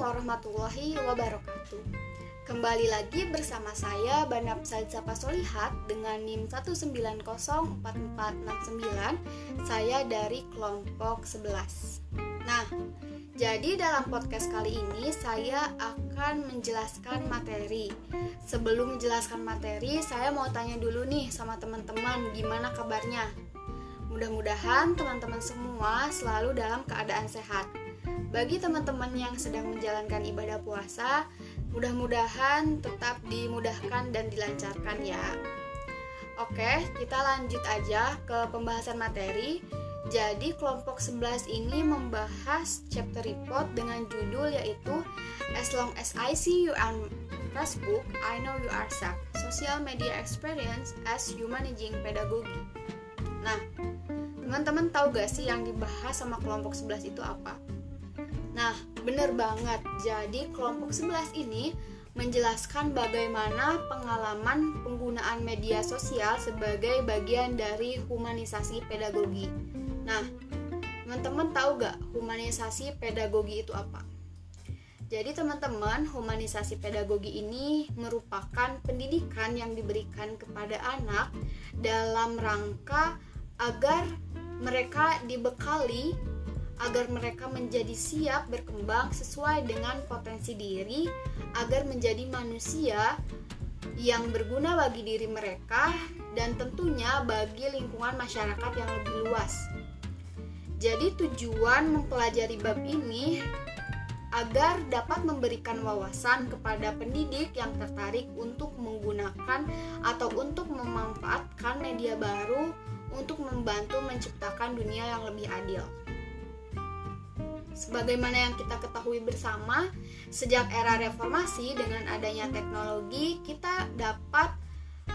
warahmatullahi wabarakatuh. Kembali lagi bersama saya Banap Salidsapa Solihat dengan NIM 1904469 Saya dari kelompok 11 Nah, jadi dalam podcast kali ini saya akan menjelaskan materi. Sebelum menjelaskan materi, saya mau tanya dulu nih sama teman-teman gimana kabarnya Mudah-mudahan teman-teman semua selalu dalam keadaan sehat bagi teman-teman yang sedang menjalankan ibadah puasa, mudah-mudahan tetap dimudahkan dan dilancarkan ya. Oke, kita lanjut aja ke pembahasan materi. Jadi kelompok 11 ini membahas chapter report dengan judul yaitu As long as I see you on Facebook, I know you are safe. Social media experience as you managing pedagogy. Nah, teman-teman tahu gak sih yang dibahas sama kelompok 11 itu apa? Nah, bener banget. Jadi, kelompok 11 ini menjelaskan bagaimana pengalaman penggunaan media sosial sebagai bagian dari humanisasi pedagogi. Nah, teman-teman tahu gak humanisasi pedagogi itu apa? Jadi teman-teman, humanisasi pedagogi ini merupakan pendidikan yang diberikan kepada anak dalam rangka agar mereka dibekali agar mereka menjadi siap berkembang sesuai dengan potensi diri, agar menjadi manusia yang berguna bagi diri mereka dan tentunya bagi lingkungan masyarakat yang lebih luas. Jadi tujuan mempelajari bab ini agar dapat memberikan wawasan kepada pendidik yang tertarik untuk menggunakan atau untuk memanfaatkan media baru untuk membantu menciptakan dunia yang lebih adil. Sebagaimana yang kita ketahui bersama, sejak era reformasi dengan adanya teknologi, kita dapat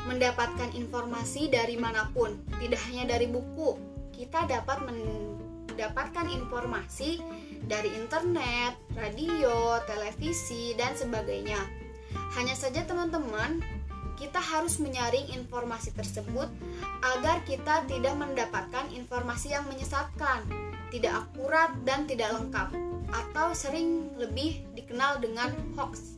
mendapatkan informasi dari mana pun, tidak hanya dari buku. Kita dapat mendapatkan informasi dari internet, radio, televisi, dan sebagainya. Hanya saja teman-teman, kita harus menyaring informasi tersebut agar kita tidak mendapatkan informasi yang menyesatkan tidak akurat dan tidak lengkap atau sering lebih dikenal dengan hoax.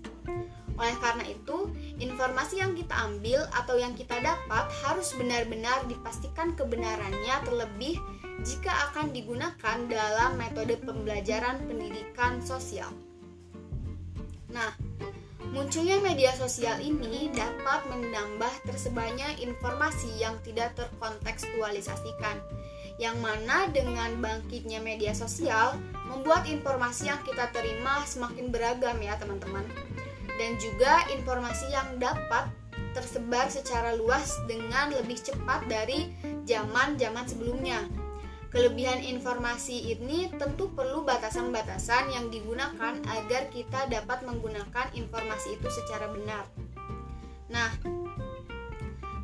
Oleh karena itu, informasi yang kita ambil atau yang kita dapat harus benar-benar dipastikan kebenarannya terlebih jika akan digunakan dalam metode pembelajaran pendidikan sosial. Nah, munculnya media sosial ini dapat menambah tersebarnya informasi yang tidak terkontekstualisasikan yang mana dengan bangkitnya media sosial membuat informasi yang kita terima semakin beragam ya teman-teman dan juga informasi yang dapat tersebar secara luas dengan lebih cepat dari zaman-zaman sebelumnya. Kelebihan informasi ini tentu perlu batasan-batasan yang digunakan agar kita dapat menggunakan informasi itu secara benar. Nah,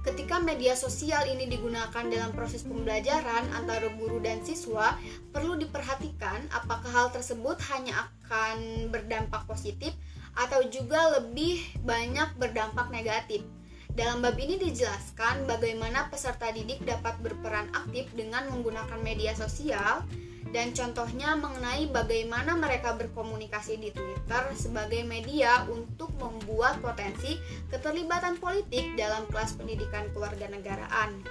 Ketika media sosial ini digunakan dalam proses pembelajaran antara guru dan siswa, perlu diperhatikan apakah hal tersebut hanya akan berdampak positif atau juga lebih banyak berdampak negatif. Dalam bab ini dijelaskan bagaimana peserta didik dapat berperan aktif dengan menggunakan media sosial dan contohnya mengenai bagaimana mereka berkomunikasi di Twitter sebagai media untuk membuat potensi keterlibatan politik dalam kelas pendidikan kewarganegaraan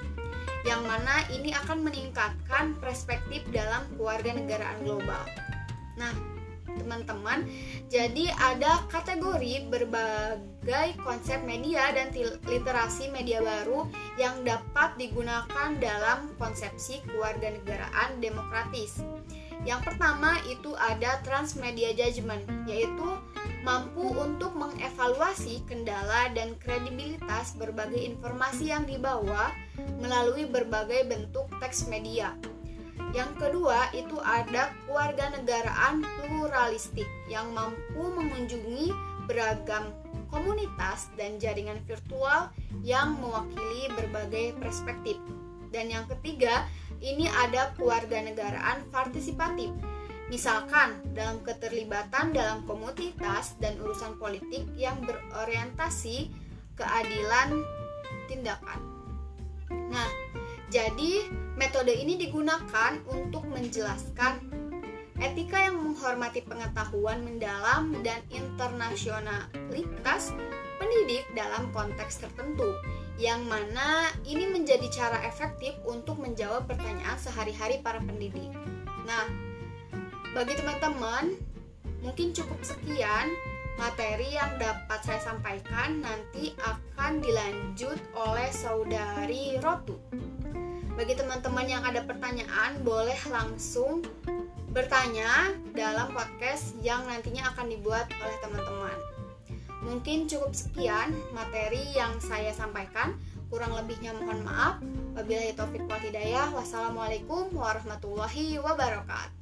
yang mana ini akan meningkatkan perspektif dalam kewarganegaraan global. Nah, teman-teman, jadi ada kategori berbagai konsep media dan literasi media baru yang dapat digunakan dalam konsepsi kewarganegaraan demokratis. Yang pertama itu ada transmedia judgment, yaitu mampu untuk mengevaluasi kendala dan kredibilitas berbagai informasi yang dibawa melalui berbagai bentuk teks media. Yang kedua itu ada keluarga negaraan pluralistik yang mampu mengunjungi beragam komunitas dan jaringan virtual yang mewakili berbagai perspektif. Dan yang ketiga, ini ada keluarga negaraan partisipatif. Misalkan dalam keterlibatan dalam komunitas dan urusan politik yang berorientasi keadilan tindakan. Nah, jadi metode ini digunakan untuk menjelaskan etika yang menghormati pengetahuan mendalam dan internasionalitas pendidik dalam konteks tertentu yang mana ini menjadi cara efektif untuk menjawab pertanyaan sehari-hari para pendidik. Nah, bagi teman-teman, mungkin cukup sekian materi yang dapat saya sampaikan nanti akan dilanjut oleh saudari Rotu. Bagi teman-teman yang ada pertanyaan, boleh langsung bertanya dalam podcast yang nantinya akan dibuat oleh teman-teman. Mungkin cukup sekian materi yang saya sampaikan. Kurang lebihnya mohon maaf. Wabillahi taufik wal hidayah. Wassalamualaikum warahmatullahi wabarakatuh.